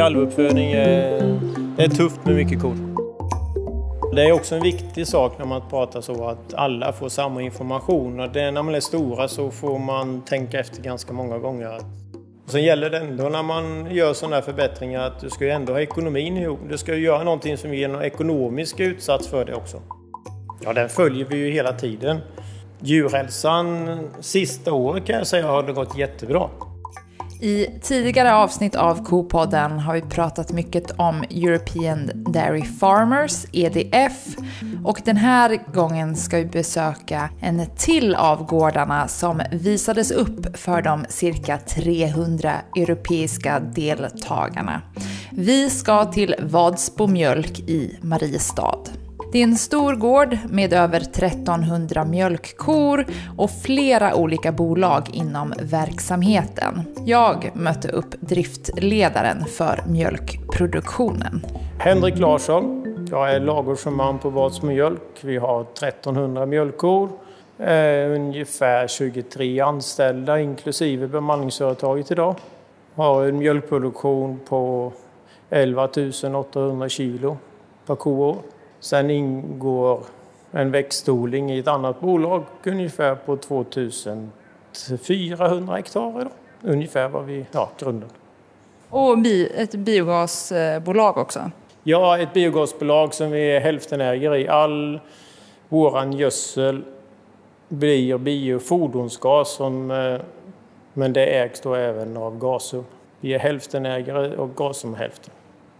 Kalvuppfödning är, det är tufft med mycket kor. Det är också en viktig sak när man pratar så att alla får samma information. Och det, när man är stora så får man tänka efter ganska många gånger. Och sen gäller det ändå när man gör sådana här förbättringar att du ska ju ändå ha ekonomin ihop. Du ska ju göra någonting som ger någon ekonomisk utsats för det också. Ja, den följer vi ju hela tiden. Djurhälsan sista året kan jag säga har det gått jättebra. I tidigare avsnitt av Kopodden har vi pratat mycket om European Dairy Farmers, EDF, och den här gången ska vi besöka en till av gårdarna som visades upp för de cirka 300 europeiska deltagarna. Vi ska till Vadsbo Mjölk i Mariestad. Det är en stor gård med över 1300 mjölkkor och flera olika bolag inom verksamheten. Jag mötte upp driftledaren för mjölkproduktionen. Henrik Larsson. Jag är ladugårdsman på Vadsmo Mjölk. Vi har 1300 mjölkkor. Eh, ungefär 23 anställda inklusive bemanningsföretaget idag. Har en mjölkproduktion på 11 800 kilo per koår. Sen ingår en växtodling i ett annat bolag ungefär på 2400 hektar idag. Ungefär vad vi, ja, grunden. Och ett biogasbolag också? Ja, ett biogasbolag som vi är hälftenägare i. All våran gödsel blir biofordonsgas, som, eh, men det ägs då även av Gasum. Vi är hälftenägare och Gasum hälften.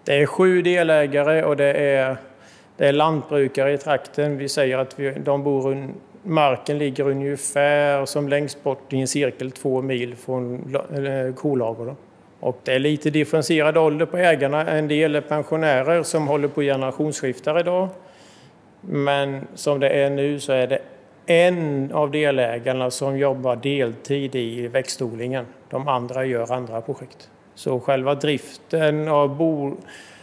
Det är sju delägare och det är det är lantbrukare i trakten. Vi säger att vi, de bor, marken ligger ungefär som längst bort i en cirkel två mil från eh, kolager. Och det är lite differentierad ålder på ägarna. En del är pensionärer som håller på generationsskiftar idag. Men som det är nu så är det en av delägarna som jobbar deltid i växtodlingen. De andra gör andra projekt. Så själva driften av bo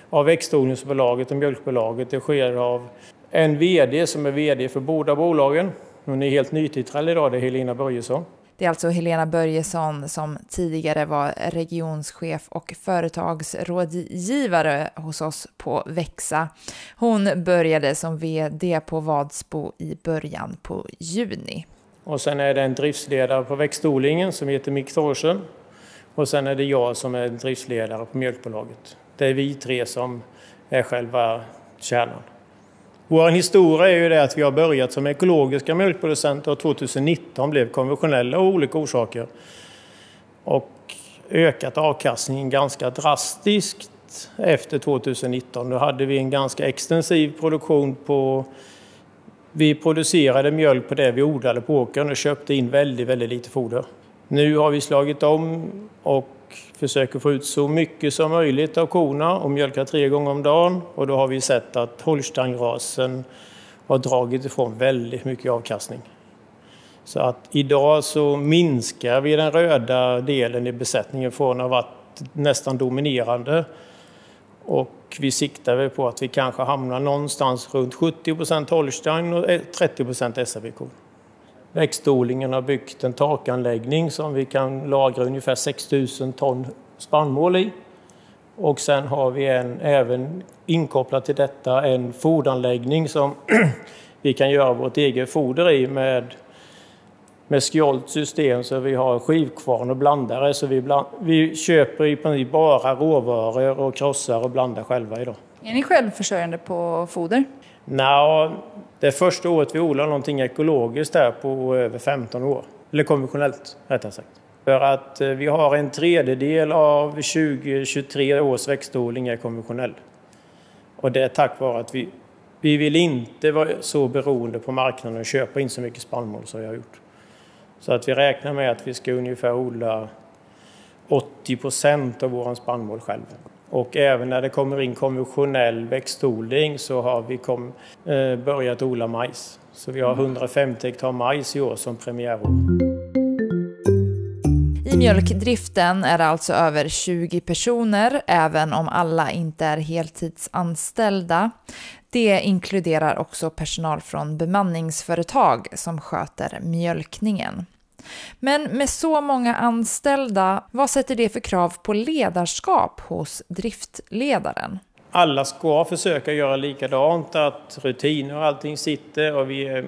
av växtodlingsbolaget och mjölkbolaget. Det sker av en VD som är VD för båda bolagen. Hon är helt nytillträdd idag, det är Helena Börjesson. Det är alltså Helena Börjesson som tidigare var regionschef och företagsrådgivare hos oss på Växa. Hon började som VD på Vadsbo i början på juni. Och sen är det en driftsledare på växtodlingen som heter Mick Thorsen. Och sen är det jag som är driftsledare på mjölkbolaget. Det är vi tre som är själva kärnan. Vår historia är ju det att vi har börjat som ekologiska mjölkproducenter och 2019 blev konventionella av olika orsaker. Och ökat avkastningen ganska drastiskt efter 2019. Då hade vi en ganska extensiv produktion på... Vi producerade mjölk på det vi odlade på åkern och köpte in väldigt, väldigt lite foder. Nu har vi slagit om och försöker få ut så mycket som möjligt av korna och mjölkar tre gånger om dagen. Och då har vi sett att Holsteinrasen har dragit ifrån väldigt mycket avkastning. Så att idag så minskar vi den röda delen i besättningen från att ha varit nästan dominerande. Och vi siktar väl på att vi kanske hamnar någonstans runt 70 procent Holstein och eh, 30 procent SAB-kor. Växtodlingen har byggt en takanläggning som vi kan lagra ungefär 6 000 ton spannmål i. Och sen har vi en, även inkopplat till detta en fodanläggning som vi kan göra vårt eget foder i med, med skjolt system så vi har skivkvarn och blandare. Så vi, bland, vi köper i princip bara råvaror och krossar och blandar själva idag. Är ni självförsörjande på foder? Nej, det är första året vi odlar någonting ekologiskt här på över 15 år. Eller konventionellt rättare sagt. För att eh, vi har en tredjedel av 2023 års växtodling är konventionell. Och det är tack vare att vi, vi vill inte vara så beroende på marknaden och köpa in så mycket spannmål som vi har gjort. Så att vi räknar med att vi ska ungefär odla 80 procent av vår spannmål själva. Och även när det kommer in konventionell växtodling så har vi kom, eh, börjat odla majs. Så vi har 150 hektar majs i år som premiärår. I mjölkdriften är det alltså över 20 personer, även om alla inte är heltidsanställda. Det inkluderar också personal från bemanningsföretag som sköter mjölkningen. Men med så många anställda, vad sätter det för krav på ledarskap hos driftledaren? Alla ska försöka göra likadant, att rutiner och allting sitter och vi, eh,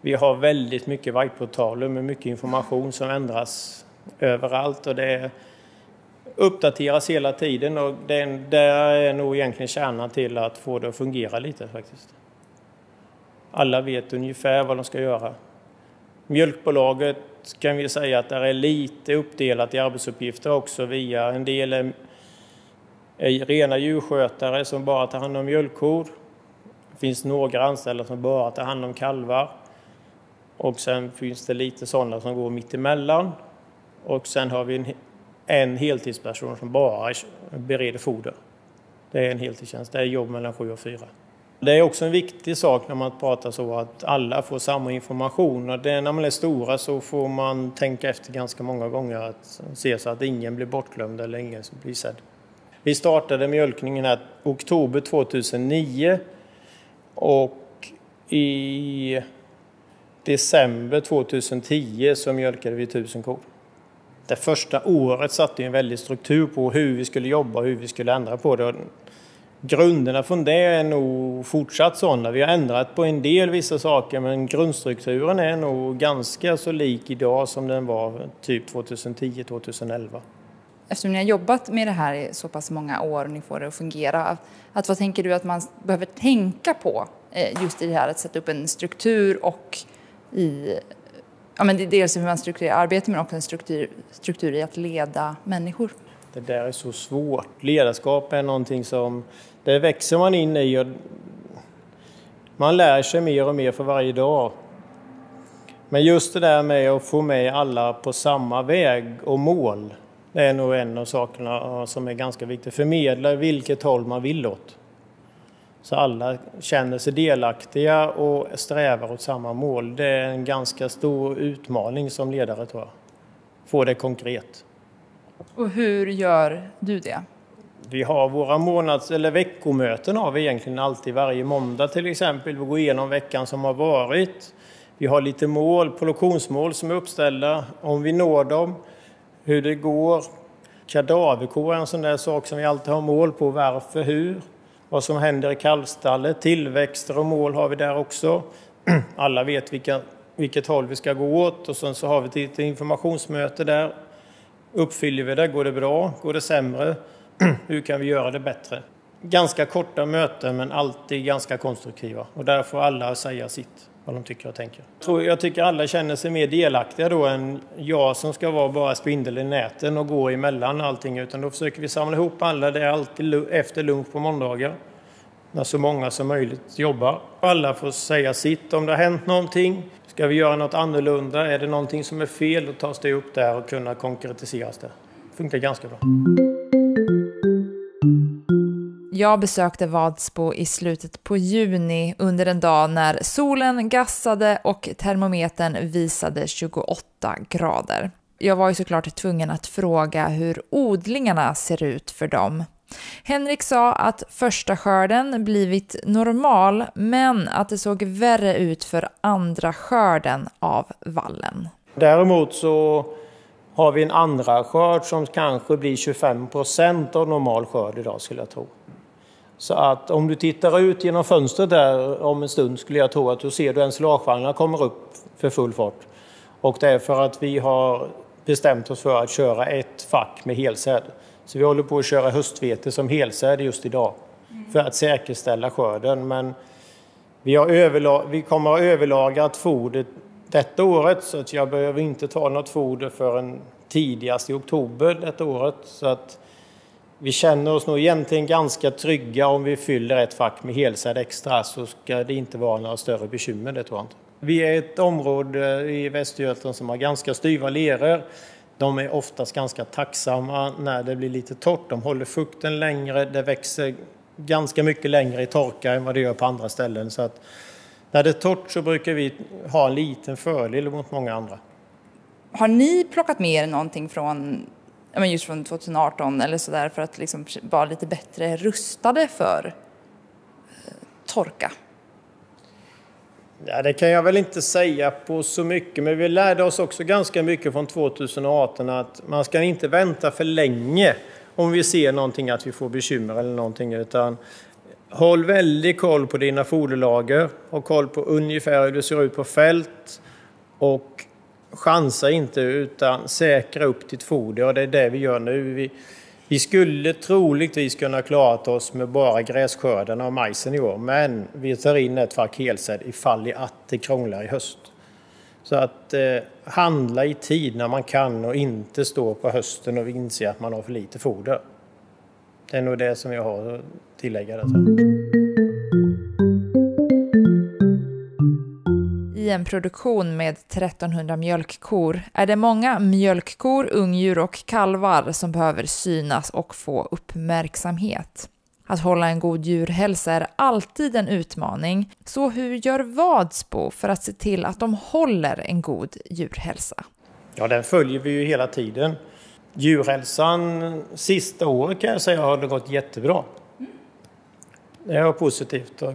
vi har väldigt mycket whiteboardtavlor med mycket information som ändras överallt och det uppdateras hela tiden och det, det är nog egentligen kärnan till att få det att fungera lite faktiskt. Alla vet ungefär vad de ska göra. Mjölkbolaget kan vi säga att det är lite uppdelat i arbetsuppgifter också via en del är, rena djurskötare som bara tar hand om mjölkkor. Det finns några anställda som bara tar hand om kalvar. Och sen finns det lite sådana som går mitt emellan. Och sen har vi en, en heltidsperson som bara bereder foder. Det är en heltidstjänst, det är jobb mellan sju och fyra. Det är också en viktig sak när man pratar så att alla får samma information. Och det, när man är stora så får man tänka efter ganska många gånger att se så att ingen blir bortglömd eller ingen som blir sedd. Vi startade mjölkningen här oktober 2009 och i december 2010 så mjölkade vi tusen kor. Det första året satte en väldig struktur på hur vi skulle jobba och hur vi skulle ändra på det grunderna från det är nog fortsatt sådana. Vi har ändrat på en del vissa saker men grundstrukturen är nog ganska så lik idag som den var typ 2010-2011. Eftersom ni har jobbat med det här i så pass många år och ni får det att fungera, att vad tänker du att man behöver tänka på eh, just i det här att sätta upp en struktur och i ja, men dels hur man strukturerar arbetet men också en struktur, struktur i att leda människor? Det där är så svårt. Ledarskap är någonting som det växer man in i och man lär sig mer och mer för varje dag. Men just det där med att få med alla på samma väg och mål, det är nog en av sakerna som är ganska viktigt. Förmedla vilket håll man vill åt. Så alla känner sig delaktiga och strävar åt samma mål. Det är en ganska stor utmaning som ledare tror jag. Få det konkret. Och hur gör du det? Vi har våra månads eller veckomöten har vi egentligen alltid varje måndag till exempel. Vi går igenom veckan som har varit. Vi har lite mål, produktionsmål som är uppställda, om vi når dem, hur det går. Kadaverkor är en sån där sak som vi alltid har mål på, varför, hur. Vad som händer i kalvstallet, tillväxter och mål har vi där också. Alla vet vilka, vilket håll vi ska gå åt och sen så har vi ett informationsmöte där. Uppfyller vi det? Går det bra? Går det sämre? Hur kan vi göra det bättre? Ganska korta möten men alltid ganska konstruktiva och där får alla säga sitt, vad de tycker och tänker. Jag tycker alla känner sig mer delaktiga då än jag som ska vara bara spindel i näten och gå emellan allting utan då försöker vi samla ihop alla, det är alltid efter lunch på måndagar när så många som möjligt jobbar. Alla får säga sitt om det har hänt någonting. Ska vi göra något annorlunda? Är det någonting som är fel? Då tas det upp där och kunna konkretiseras det. det funkar ganska bra. Jag besökte Vadsbo i slutet på juni under en dag när solen gassade och termometern visade 28 grader. Jag var ju såklart tvungen att fråga hur odlingarna ser ut för dem. Henrik sa att första skörden blivit normal, men att det såg värre ut för andra skörden av vallen. Däremot så har vi en andra skörd som kanske blir 25 procent av normal skörd idag skulle jag tro. Så att om du tittar ut genom fönstret där om en stund skulle jag tro att du ser du ensilagevagnarna kommer upp för full fart. Och det är för att vi har bestämt oss för att köra ett fack med helsäd. Så vi håller på att köra höstvete som helsäd just idag för att säkerställa skörden. Men vi, har överlag, vi kommer att ha överlagat fodret detta året så att jag behöver inte ta något foder förrän tidigast i oktober detta året. Så att vi känner oss nog egentligen ganska trygga om vi fyller ett fack med helsäd extra så ska det inte vara några större bekymmer, det tror jag inte. Vi är ett område i Västergötland som har ganska styva leror. De är oftast ganska tacksamma när det blir lite torrt. De håller fukten längre, det växer ganska mycket längre i torka än vad det gör på andra ställen. Så att när det är torrt så brukar vi ha en liten fördel mot många andra. Har ni plockat med er någonting från men just från 2018 eller sådär för att liksom vara lite bättre rustade för eh, torka? Ja, det kan jag väl inte säga på så mycket, men vi lärde oss också ganska mycket från 2018 att man ska inte vänta för länge om vi ser någonting att vi får bekymmer eller någonting, utan håll väldigt koll på dina foderlager, och koll på ungefär hur det ser ut på fält och chansa inte utan säkra upp ditt foder och det är det vi gör nu. Vi, vi skulle troligtvis kunna klara oss med bara grässkördarna och majsen i år, men vi tar in ett fack helsäd ifall i att det krånglar i höst. Så att eh, handla i tid när man kan och inte stå på hösten och inse att man har för lite foder. Det är nog det som jag har att tillägga. Detta. I en produktion med 1300 mjölkkor är det många mjölkkor, ungdjur och kalvar som behöver synas och få uppmärksamhet. Att hålla en god djurhälsa är alltid en utmaning, så hur gör Vadsbo för att se till att de håller en god djurhälsa? Ja, den följer vi ju hela tiden. Djurhälsan sista året kan jag säga har det gått jättebra. Det är positivt och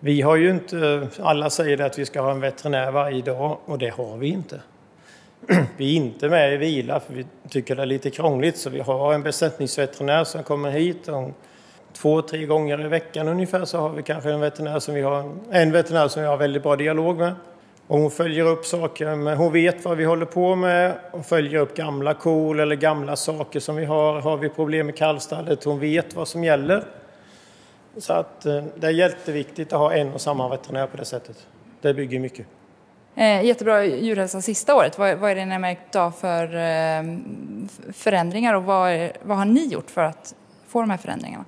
vi har ju inte, alla säger att vi ska ha en veterinär varje dag och det har vi inte. Vi är inte med i vila för vi tycker det är lite krångligt så vi har en besättningsveterinär som kommer hit och två, tre gånger i veckan ungefär så har vi kanske en veterinär som vi har, en veterinär som vi har väldigt bra dialog med. Och hon följer upp saker, men hon vet vad vi håller på med. Hon följer upp gamla kol eller gamla saker som vi har. Har vi problem med kalvstallet? Hon vet vad som gäller. Så att eh, det är jätteviktigt att ha en och samma veterinär på det sättet. Det bygger mycket. Eh, jättebra djurhälsa sista året. Vad, vad är det ni har märkt av för eh, förändringar och vad, vad har ni gjort för att få de här förändringarna?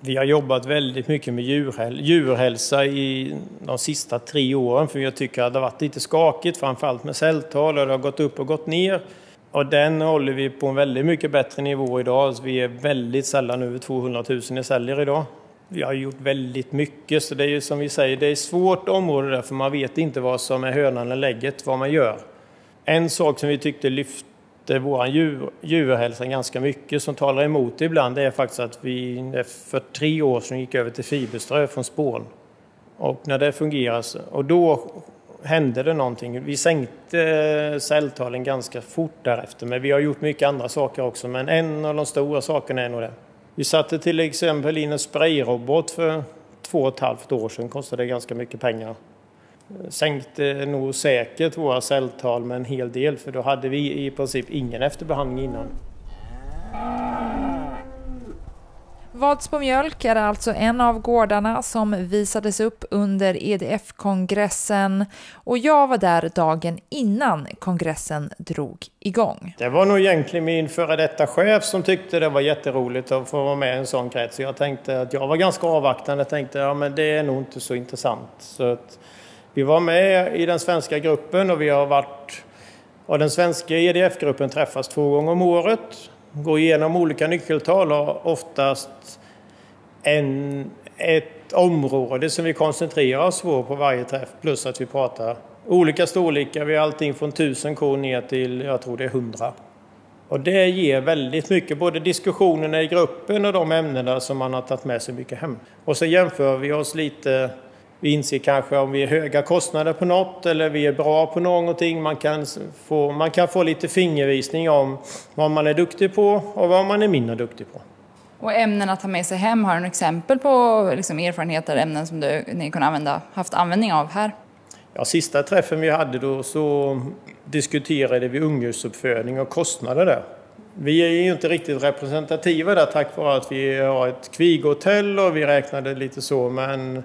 Vi har jobbat väldigt mycket med djurhäl djurhälsa i de sista tre åren för jag tycker att det har varit lite skakigt, framförallt med celltal och det har gått upp och gått ner. Och den håller vi på en väldigt mycket bättre nivå idag. Så vi är väldigt sällan över 200 000 i celler idag. Vi har gjort väldigt mycket, så det är ju som vi säger, det är ett svårt område där för man vet inte vad som är hönan eller lägget, vad man gör. En sak som vi tyckte lyfte vår djur, djurhälsa ganska mycket, som talar emot det ibland, det är faktiskt att vi för tre år sedan gick över till fiberströ från spån. Och när det fungerar, och då hände det någonting. Vi sänkte eh, celltalen ganska fort därefter, men vi har gjort mycket andra saker också. Men en av de stora sakerna är nog det. Vi satte till exempel in en sprayrobot för två och ett halvt år sedan, kostade ganska mycket pengar. Sänkte eh, nog säkert våra celltal med en hel del för då hade vi i princip ingen efterbehandling innan. Vadsbo mjölk är alltså en av gårdarna som visades upp under EDF-kongressen och jag var där dagen innan kongressen drog igång. Det var nog egentligen min före detta chef som tyckte det var jätteroligt att få vara med i en sån krets. Jag tänkte att jag var ganska avvaktande, jag tänkte ja men det är nog inte så intressant. Så att vi var med i den svenska gruppen och vi har varit och den svenska EDF-gruppen träffas två gånger om året gå igenom olika nyckeltal och oftast en, ett område som vi koncentrerar oss på på varje träff plus att vi pratar olika storlekar. Vi har allting från 1000 kor ner till, jag tror det är 100. Och det ger väldigt mycket, både diskussionerna i gruppen och de ämnena som man har tagit med sig mycket hem. Och så jämför vi oss lite vi inser kanske om vi är höga kostnader på något eller vi är bra på någonting. Man kan få, man kan få lite fingervisning om vad man är duktig på och vad man är mindre duktig på. Och ämnen att ta med sig hem, har du några exempel på liksom, erfarenheter, ämnen som du, ni kunde använda, haft användning av här? Ja, sista träffen vi hade då så diskuterade vi ungdjursuppfödning och kostnader där. Vi är ju inte riktigt representativa där tack vare att vi har ett kvighotell och vi räknade lite så men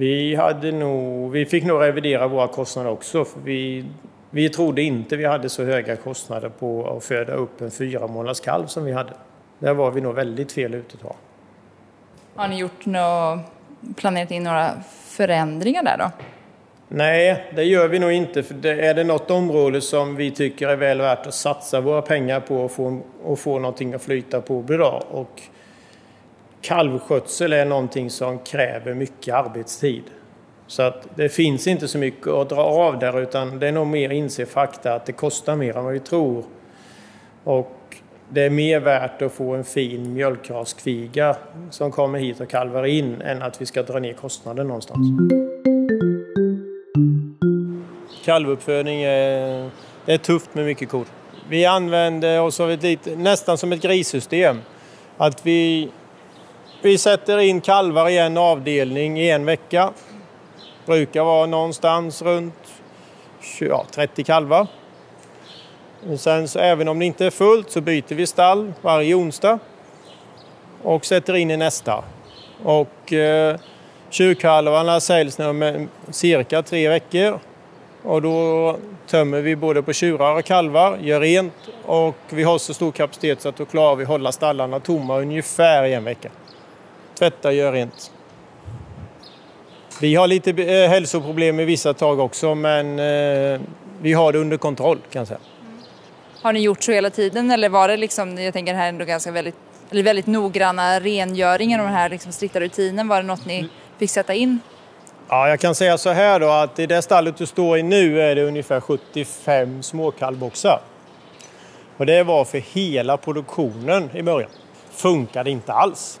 vi, hade nog, vi fick nog revidera våra kostnader också. För vi, vi trodde inte vi hade så höga kostnader på att föda upp en fyra månaders kalv som vi hade. Där var vi nog väldigt fel ute ett Har ni gjort något, planerat in några förändringar där då? Nej, det gör vi nog inte. För det är det något område som vi tycker är väl värt att satsa våra pengar på och få, och få någonting att flyta på bra. Och kalvskötsel är någonting som kräver mycket arbetstid. Så att det finns inte så mycket att dra av där utan det är nog mer inse fakta att det kostar mer än vad vi tror. Och det är mer värt att få en fin mjölkraskviga som kommer hit och kalvar in än att vi ska dra ner kostnaden någonstans. kalvuppfödning är, är tufft med mycket kor. Vi använder oss av ett lite, nästan som ett grissystem. Att vi, vi sätter in kalvar i en avdelning i en vecka. Brukar vara någonstans runt ja, 30 kalvar. Och sen så även om det inte är fullt så byter vi stall varje onsdag och sätter in i nästa. Och eh, tjurkalvarna säljs nu med cirka tre veckor och då tömmer vi både på tjurar och kalvar, gör rent och vi har så stor kapacitet så att då klarar vi att hålla stallarna tomma ungefär i en vecka. Tvätta, gör rent. Vi har lite eh, hälsoproblem i vissa tag också men eh, vi har det under kontroll kan jag säga. Har ni gjort så hela tiden eller var det liksom, jag tänker här ändå ganska väldigt, eller väldigt noggranna rengöringen och den här liksom strikta rutinen, var det något ni fick sätta in? Ja, jag kan säga så här då att i det stallet du står i nu är det ungefär 75 småkallboxar. Och det var för hela produktionen i början. Funkade inte alls.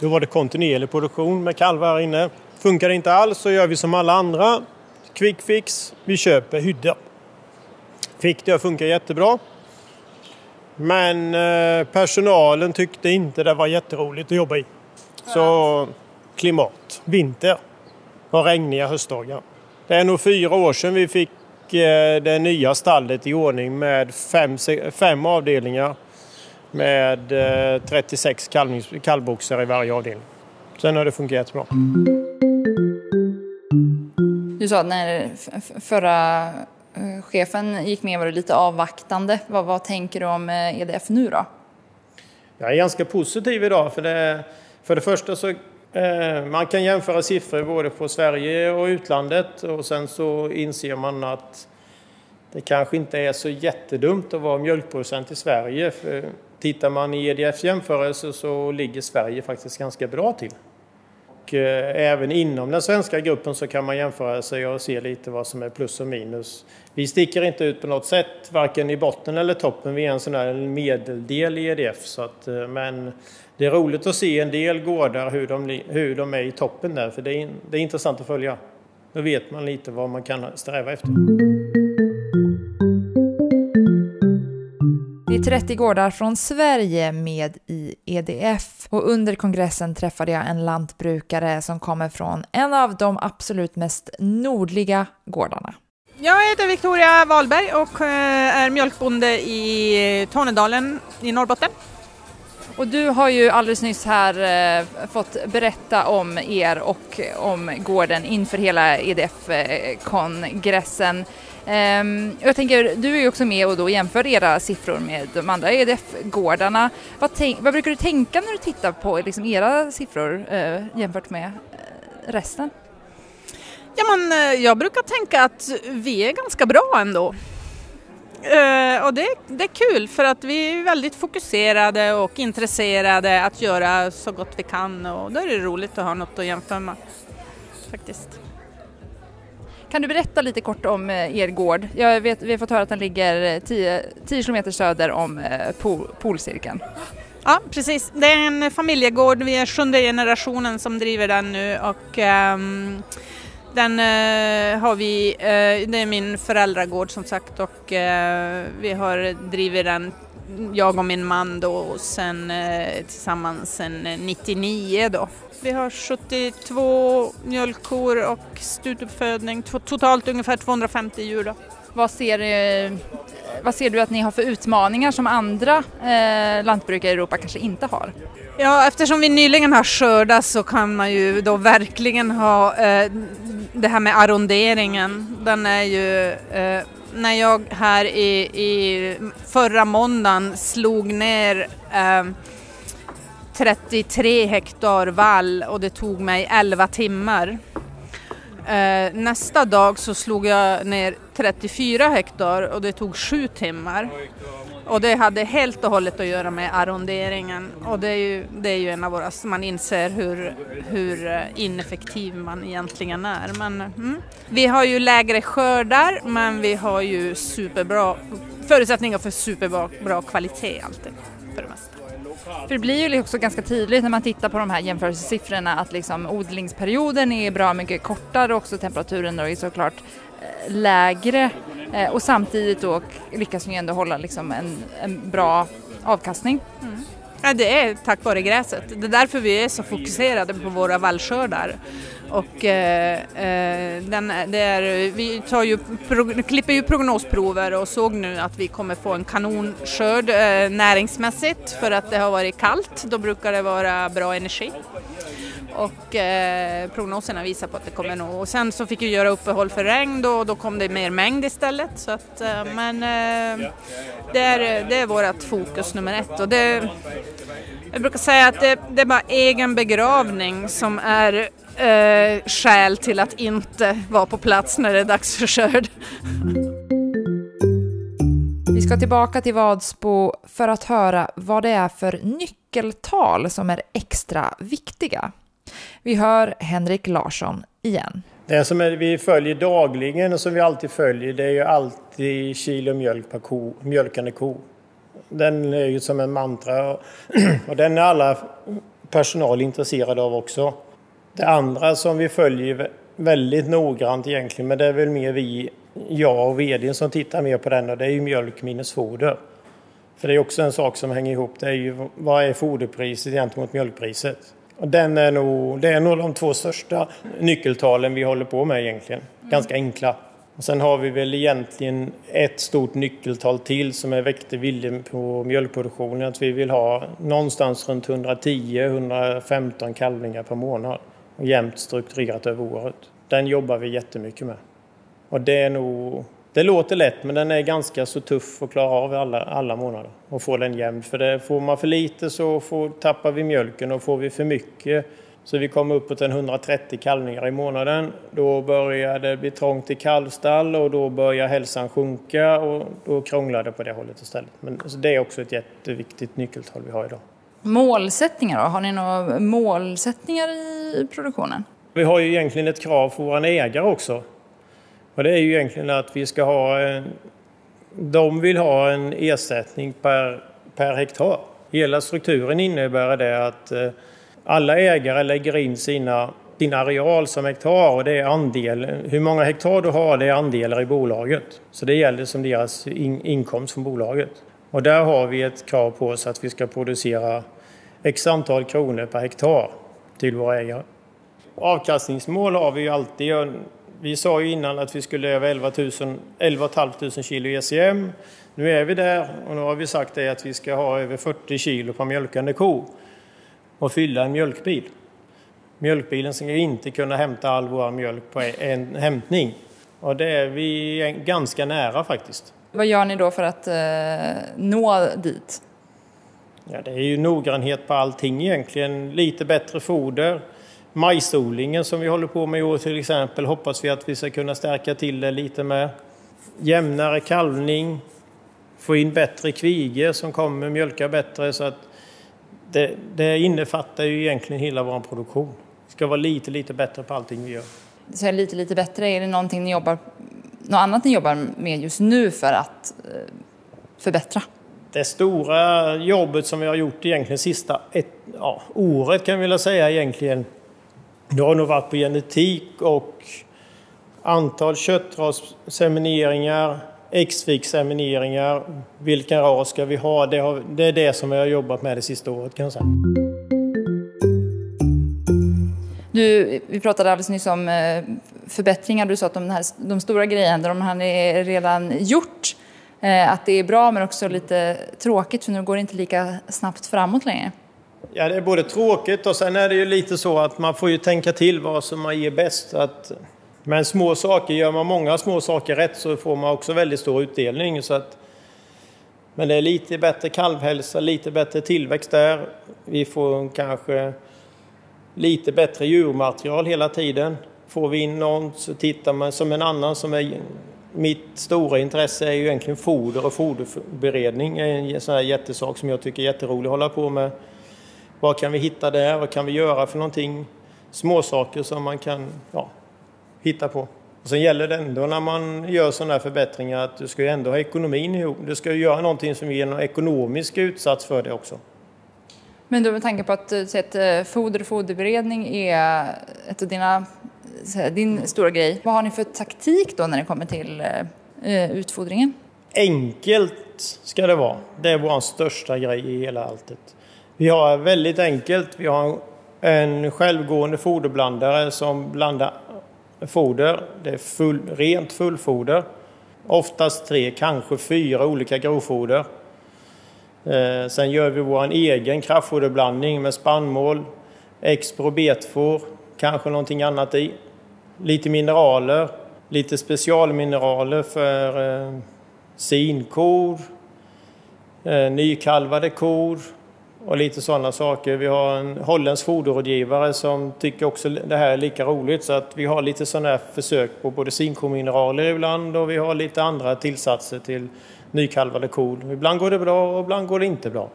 Då var det kontinuerlig produktion med kalvar här inne. Funkar det inte alls så gör vi som alla andra. Quick fix, vi köper hydda. Fick det att funka jättebra. Men eh, personalen tyckte inte det var jätteroligt att jobba i. Så klimat, vinter och regniga höstdagar. Det är nog fyra år sedan vi fick eh, det nya stallet i ordning med fem, fem avdelningar med 36 kalvnings, kallboxar i varje avdelning. Sen har det fungerat bra. Du sa att när förra Eh, chefen gick med var du lite avvaktande. Vad, vad tänker du om EDF eh, e nu då? Jag är ganska positiv idag för det, för det första så eh, man kan jämföra siffror både på Sverige och utlandet och sen så inser man att det kanske inte är så jättedumt att vara mjölkproducent i Sverige. För tittar man i EDFs jämförelse så ligger Sverige faktiskt ganska bra till. Och eh, även inom den svenska gruppen så kan man jämföra sig och se lite vad som är plus och minus. Vi sticker inte ut på något sätt, varken i botten eller toppen. Vi är en sån där medeldel i EDF. Så att, eh, men det är roligt att se en del gårdar hur de, hur de är i toppen där, för det är, det är intressant att följa. Då vet man lite vad man kan sträva efter. 30 gårdar från Sverige med i EDF och under kongressen träffade jag en lantbrukare som kommer från en av de absolut mest nordliga gårdarna. Jag heter Victoria Wahlberg och eh, är mjölkbonde i Tornedalen i Norrbotten. Och du har ju alldeles nyss här eh, fått berätta om er och om gården inför hela EDF-kongressen. Um, jag tänker, du är ju också med och då jämför era siffror med de andra EDF-gårdarna. Vad, vad, brukar du tänka när du tittar på liksom era siffror uh, jämfört med uh, resten? Ja, men, eh, jag brukar tänka att vi är ganska bra ändå. och det, det är kul för att vi är väldigt fokuserade och intresserade att göra så gott vi kan och då är det roligt att ha något att jämföra med faktiskt. Kan du berätta lite kort om eh, er gård? Jag vet, vi har fått höra att den ligger 10, 10 km söder om eh, pol, polcirkeln. Ja, precis. Det är en familjegård. Vi är sjunde generationen som driver den nu och um, den uh, har vi, uh, det är min föräldragård som sagt och uh, vi har drivit den, jag och min man då, och sen, eh, tillsammans sen eh, 99 då. Vi har 72 mjölkkor och stutuppfödning, totalt ungefär 250 djur. Då. Vad ser, eh, vad ser du att ni har för utmaningar som andra eh, lantbrukare i Europa kanske inte har? Ja, eftersom vi nyligen har skördat så kan man ju då verkligen ha eh, det här med arronderingen. Den är ju eh, när jag här i, i förra måndagen slog ner eh, 33 hektar vall och det tog mig 11 timmar. Eh, nästa dag så slog jag ner 34 hektar och det tog sju timmar. Och det hade helt och hållet att göra med arronderingen och det är ju, det är ju en av våra, man inser hur, hur eh, ineffektiv man egentligen är. Men, mm. Vi har ju lägre skördar men vi har ju superbra förutsättningar för superbra bra kvalitet alltid för det mesta. För det blir ju också ganska tydligt när man tittar på de här jämförelsesiffrorna att liksom odlingsperioden är bra mycket kortare och också temperaturen då är såklart eh, lägre eh, och samtidigt då lyckas ni ändå hålla liksom en, en bra avkastning. Mm. Ja, det är tack vare gräset. Det är därför vi är så fokuserade på våra vallskördar. Och, eh, eh den, det är, vi tar ju, pro, klipper ju prognosprover och såg nu att vi kommer få en kanonskörd eh, näringsmässigt för att det har varit kallt. Då brukar det vara bra energi och eh, prognoserna visar på att det kommer nog. Och sen så fick vi göra uppehåll för regn då och då kom det mer mängd istället. Så att, eh, men eh, det, är, det är vårt fokus nummer ett. Och det, jag brukar säga att det, det är bara egen begravning som är eh, skäl till att inte vara på plats när det är dags för skörd. Vi ska tillbaka till Vadsbo för att höra vad det är för nyckeltal som är extra viktiga. Vi hör Henrik Larsson igen. Det som är, vi följer dagligen och som vi alltid följer det är ju alltid kilo mjölk per ko, mjölkande ko. Den är ju som en mantra och den är alla personal intresserade av också. Det andra som vi följer väldigt noggrant egentligen, men det är väl mer vi, jag och vdn som tittar mer på den och det är ju mjölk minus foder. För det är också en sak som hänger ihop. Det är ju vad är foderpriset gentemot mjölkpriset? Den är nog, det är nog de två största nyckeltalen vi håller på med egentligen. Ganska enkla. Och sen har vi väl egentligen ett stort nyckeltal till som är väkterviljen på mjölkproduktionen. Att vi vill ha någonstans runt 110-115 kalvningar per månad. Och jämnt strukturerat över året. Den jobbar vi jättemycket med. Och det är nog det låter lätt men den är ganska så tuff att klara av alla, alla månader och få den jämn. För det, får man för lite så får, tappar vi mjölken och får vi för mycket så vi kommer uppåt en 130 kalvningar i månaden. Då börjar det bli trångt i kalvstall och då börjar hälsan sjunka och då krånglar det på det hållet istället. Men det är också ett jätteviktigt nyckeltal vi har idag. Målsättningar då? Har ni några målsättningar i produktionen? Vi har ju egentligen ett krav för våra ägare också. Och det är ju egentligen att vi ska ha en, de vill ha en ersättning per, per hektar. Hela strukturen innebär det att eh, alla ägare lägger in sina, sin areal som hektar och det är andel. Hur många hektar du har det är andelar i bolaget. Så det gäller som deras in, inkomst från bolaget. Och där har vi ett krav på oss att vi ska producera x antal kronor per hektar till våra ägare. Avkastningsmål har vi ju alltid vi sa ju innan att vi skulle över 11, 000, 11 500 kilo ECM. Nu är vi där och nu har vi sagt det att vi ska ha över 40 kilo per mjölkande ko och fylla en mjölkbil. Mjölkbilen ska inte kunna hämta all vår mjölk på en hämtning. Och det är vi ganska nära faktiskt. Vad gör ni då för att eh, nå dit? Ja, det är ju noggrannhet på allting egentligen. Lite bättre foder, majsodlingen som vi håller på med i år till exempel hoppas vi att vi ska kunna stärka till det lite med. Jämnare kalvning, få in bättre kvigor som kommer mjölka bättre så att det, det innefattar ju egentligen hela vår produktion. Vi ska vara lite, lite bättre på allting vi gör. Så lite, lite bättre, är det någonting ni jobbar, något annat ni jobbar med just nu för att eh, förbättra? Det stora jobbet som vi har gjort egentligen sista ett, ja, året kan vi väl säga egentligen du har nog varit på genetik och antal köttrassemineringar, X-fik-semineringar. Vilken ras ska vi ha? Det, har, det är det som vi har jobbat med det sista året kan jag säga. Du, vi pratade alldeles nyss om eh, förbättringar. Du sa att de, här, de stora grejerna, de har ni redan gjort. Eh, att det är bra men också lite tråkigt för nu går det inte lika snabbt framåt längre. Ja, det är både tråkigt och sen är det ju lite så att man får ju tänka till vad som man ger bäst. Att, men små saker, gör man många små saker rätt så får man också väldigt stor utdelning. Så att, men det är lite bättre kalvhälsa, lite bättre tillväxt där. Vi får kanske lite bättre djurmaterial hela tiden. Får vi in någon så tittar man som en annan som är mitt stora intresse är ju egentligen foder och foderberedning. Det är en sån här jättesak som jag tycker är jätterolig att hålla på med. Vad kan vi hitta där? Vad kan vi göra för någonting? Småsaker som man kan ja, hitta på. Och sen gäller det ändå när man gör sådana här förbättringar att du ska ju ändå ha ekonomin ihop. Du ska ju göra någonting som ger någon ekonomisk utsats för det också. Men då med tanke på att, att eh, foder och foderberedning är ett av dina din stora grej. Vad har ni för taktik då när det kommer till eh, eh, utfodringen? Enkelt ska det vara. Det är vår största grej i hela alltet. Vi har väldigt enkelt. Vi har en självgående foderblandare som blandar foder. Det är full, rent fullfoder. Oftast tre, kanske fyra olika grovfoder. Eh, sen gör vi vår egen kraftfoderblandning med spannmål, expro betfor, kanske någonting annat i. Lite mineraler, lite specialmineraler för eh, sinkor, eh, nykalvade kor och lite sådana saker. Vi har en holländsk foderrådgivare som tycker också det här är lika roligt så att vi har lite sådana här försök på både zinkomineraler ibland och vi har lite andra tillsatser till nykalvade kor. Ibland går det bra och ibland går det inte bra.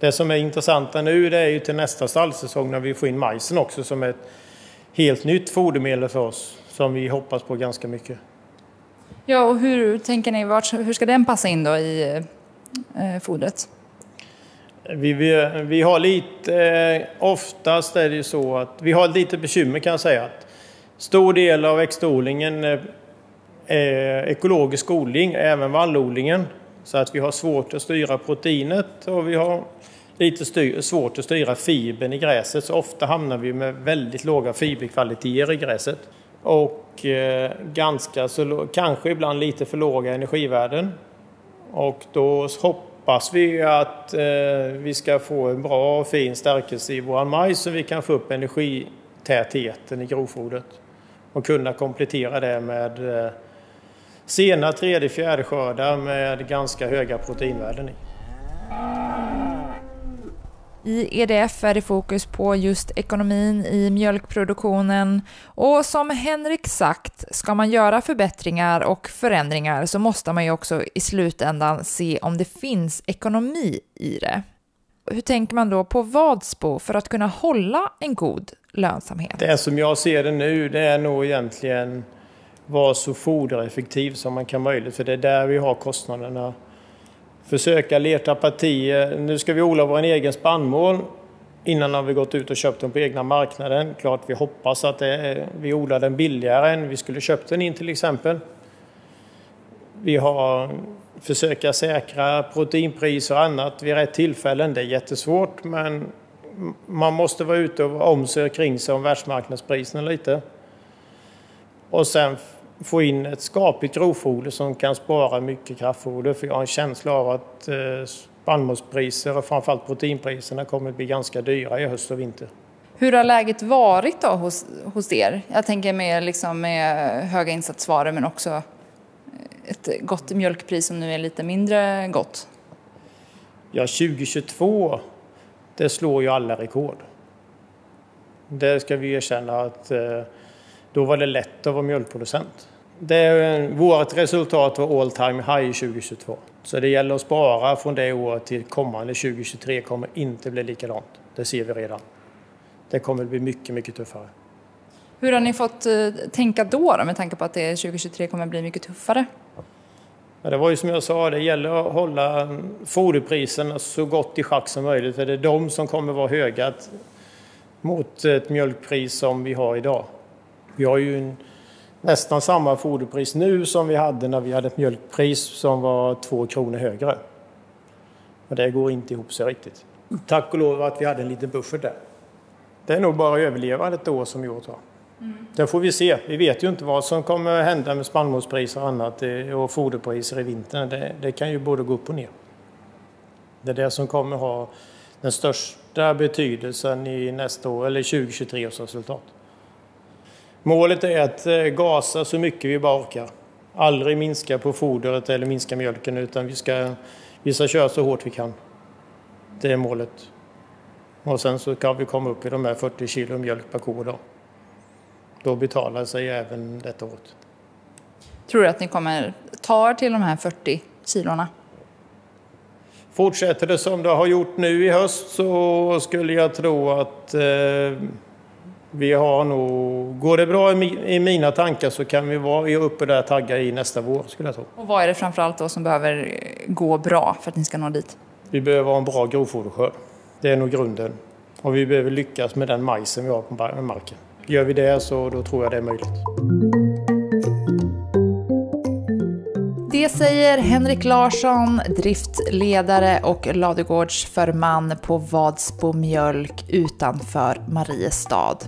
Det som är intressanta nu det är ju till nästa stallsäsong när vi får in majsen också som är ett helt nytt fodermedel för oss som vi hoppas på ganska mycket. Ja, och hur tänker ni, hur ska den passa in då i eh, fodret? Vi, vi, vi, har lite, eh, oftast är det ju så att vi har lite bekymmer kan jag säga. Att stor del av växtodlingen eh, är ekologisk odling, även vallodlingen. Så att vi har svårt att styra proteinet och vi har lite styr, svårt att styra fibern i gräset. Så ofta hamnar vi med väldigt låga fiberkvaliteter i gräset. Och eh, ganska så, kanske ibland lite för låga energivärden. Och då hoppas vi att eh, vi ska få en bra och fin stärkelse i vår majs så vi kan få upp energitätheten i grovfodret. Och kunna komplettera det med eh, sena tredje, fjärde skördar med ganska höga proteinvärden i. I EDF är det fokus på just ekonomin i mjölkproduktionen och som Henrik sagt, ska man göra förbättringar och förändringar så måste man ju också i slutändan se om det finns ekonomi i det. Hur tänker man då på Vadsbo för att kunna hålla en god lönsamhet? Det som jag ser det nu, det är nog egentligen vara så fodereffektiv som man kan möjligt, för det är där vi har kostnaderna försöka leta partier. Nu ska vi odla vår egen spannmål. Innan har vi gått ut och köpt den på egna marknaden. Klart vi hoppas att det, vi odlar den billigare än vi skulle köpt den in till exempel. Vi har försöka säkra proteinpriser och annat vid rätt tillfällen. Det är jättesvårt men man måste vara ute och omsöka kring sig om världsmarknadspriserna lite. Och sen få in ett skapligt grovfoder som kan spara mycket kraftfoder. För jag har en känsla av att eh, spannmålspriser och framförallt proteinpriserna kommer att bli ganska dyra i höst och vinter. Hur har läget varit då hos, hos er? Jag tänker med, liksom med höga insatsvaror men också ett gott mjölkpris som nu är lite mindre gott. Ja, 2022 det slår ju alla rekord. Det ska vi erkänna att eh, då var det lätt att vara mjölkproducent. Det, vårt resultat var all time high 2022. Så det gäller att spara från det året till kommande 2023 kommer inte bli likadant. Det ser vi redan. Det kommer bli mycket, mycket tuffare. Hur har ni fått eh, tänka då, då med tanke på att det 2023 kommer bli mycket tuffare? Ja, det var ju som jag sa, det gäller att hålla foderpriserna så gott i schack som möjligt. För det är de som kommer vara höga mot ett mjölkpris som vi har idag. Vi har ju en, nästan samma foderpris nu som vi hade när vi hade ett mjölkpris som var två kronor högre. Och det går inte ihop sig riktigt. Tack och lov att vi hade en liten buffert där. Det är nog bara att överleva ett år som år tar. Mm. Det får vi se. Vi vet ju inte vad som kommer hända med spannmålspriser och annat och foderpriser i vintern. Det, det kan ju både gå upp och ner. Det är det som kommer ha den största betydelsen i nästa år, eller 2023 års resultat. Målet är att eh, gasa så mycket vi bara orkar. Aldrig minska på fodret eller minska mjölken utan vi ska, vi ska köra så hårt vi kan. Det är målet. Och sen så kan vi komma upp i de här 40 kilo mjölk per ko då. Då betalar sig även detta året. Tror du att ni kommer ta till de här 40 kilorna? Fortsätter det som det har gjort nu i höst så skulle jag tro att eh, vi har nog, går det bra i mina tankar så kan vi vara uppe där tagga i nästa vår skulle jag tro. Och vad är det framförallt då som behöver gå bra för att ni ska nå dit? Vi behöver ha en bra grovfoderskörd. Det är nog grunden. Och vi behöver lyckas med den majsen vi har på marken. Gör vi det så då tror jag det är möjligt. Det säger Henrik Larsson, driftledare och ladugårdsförman på Vadsbo Mjölk utanför Mariestad.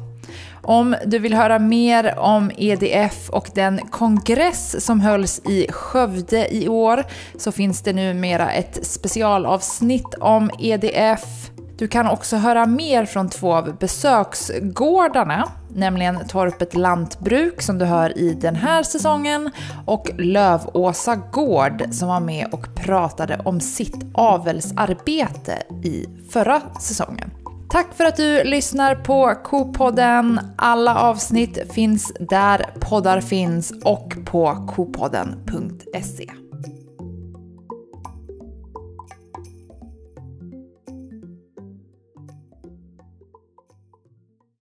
Om du vill höra mer om EDF och den kongress som hölls i Skövde i år så finns det numera ett specialavsnitt om EDF. Du kan också höra mer från två av besöksgårdarna, nämligen Torpet Lantbruk som du hör i den här säsongen och Lövåsa Gård som var med och pratade om sitt avelsarbete i förra säsongen. Tack för att du lyssnar på Kopodden. Alla avsnitt finns där poddar finns och på kopodden.se.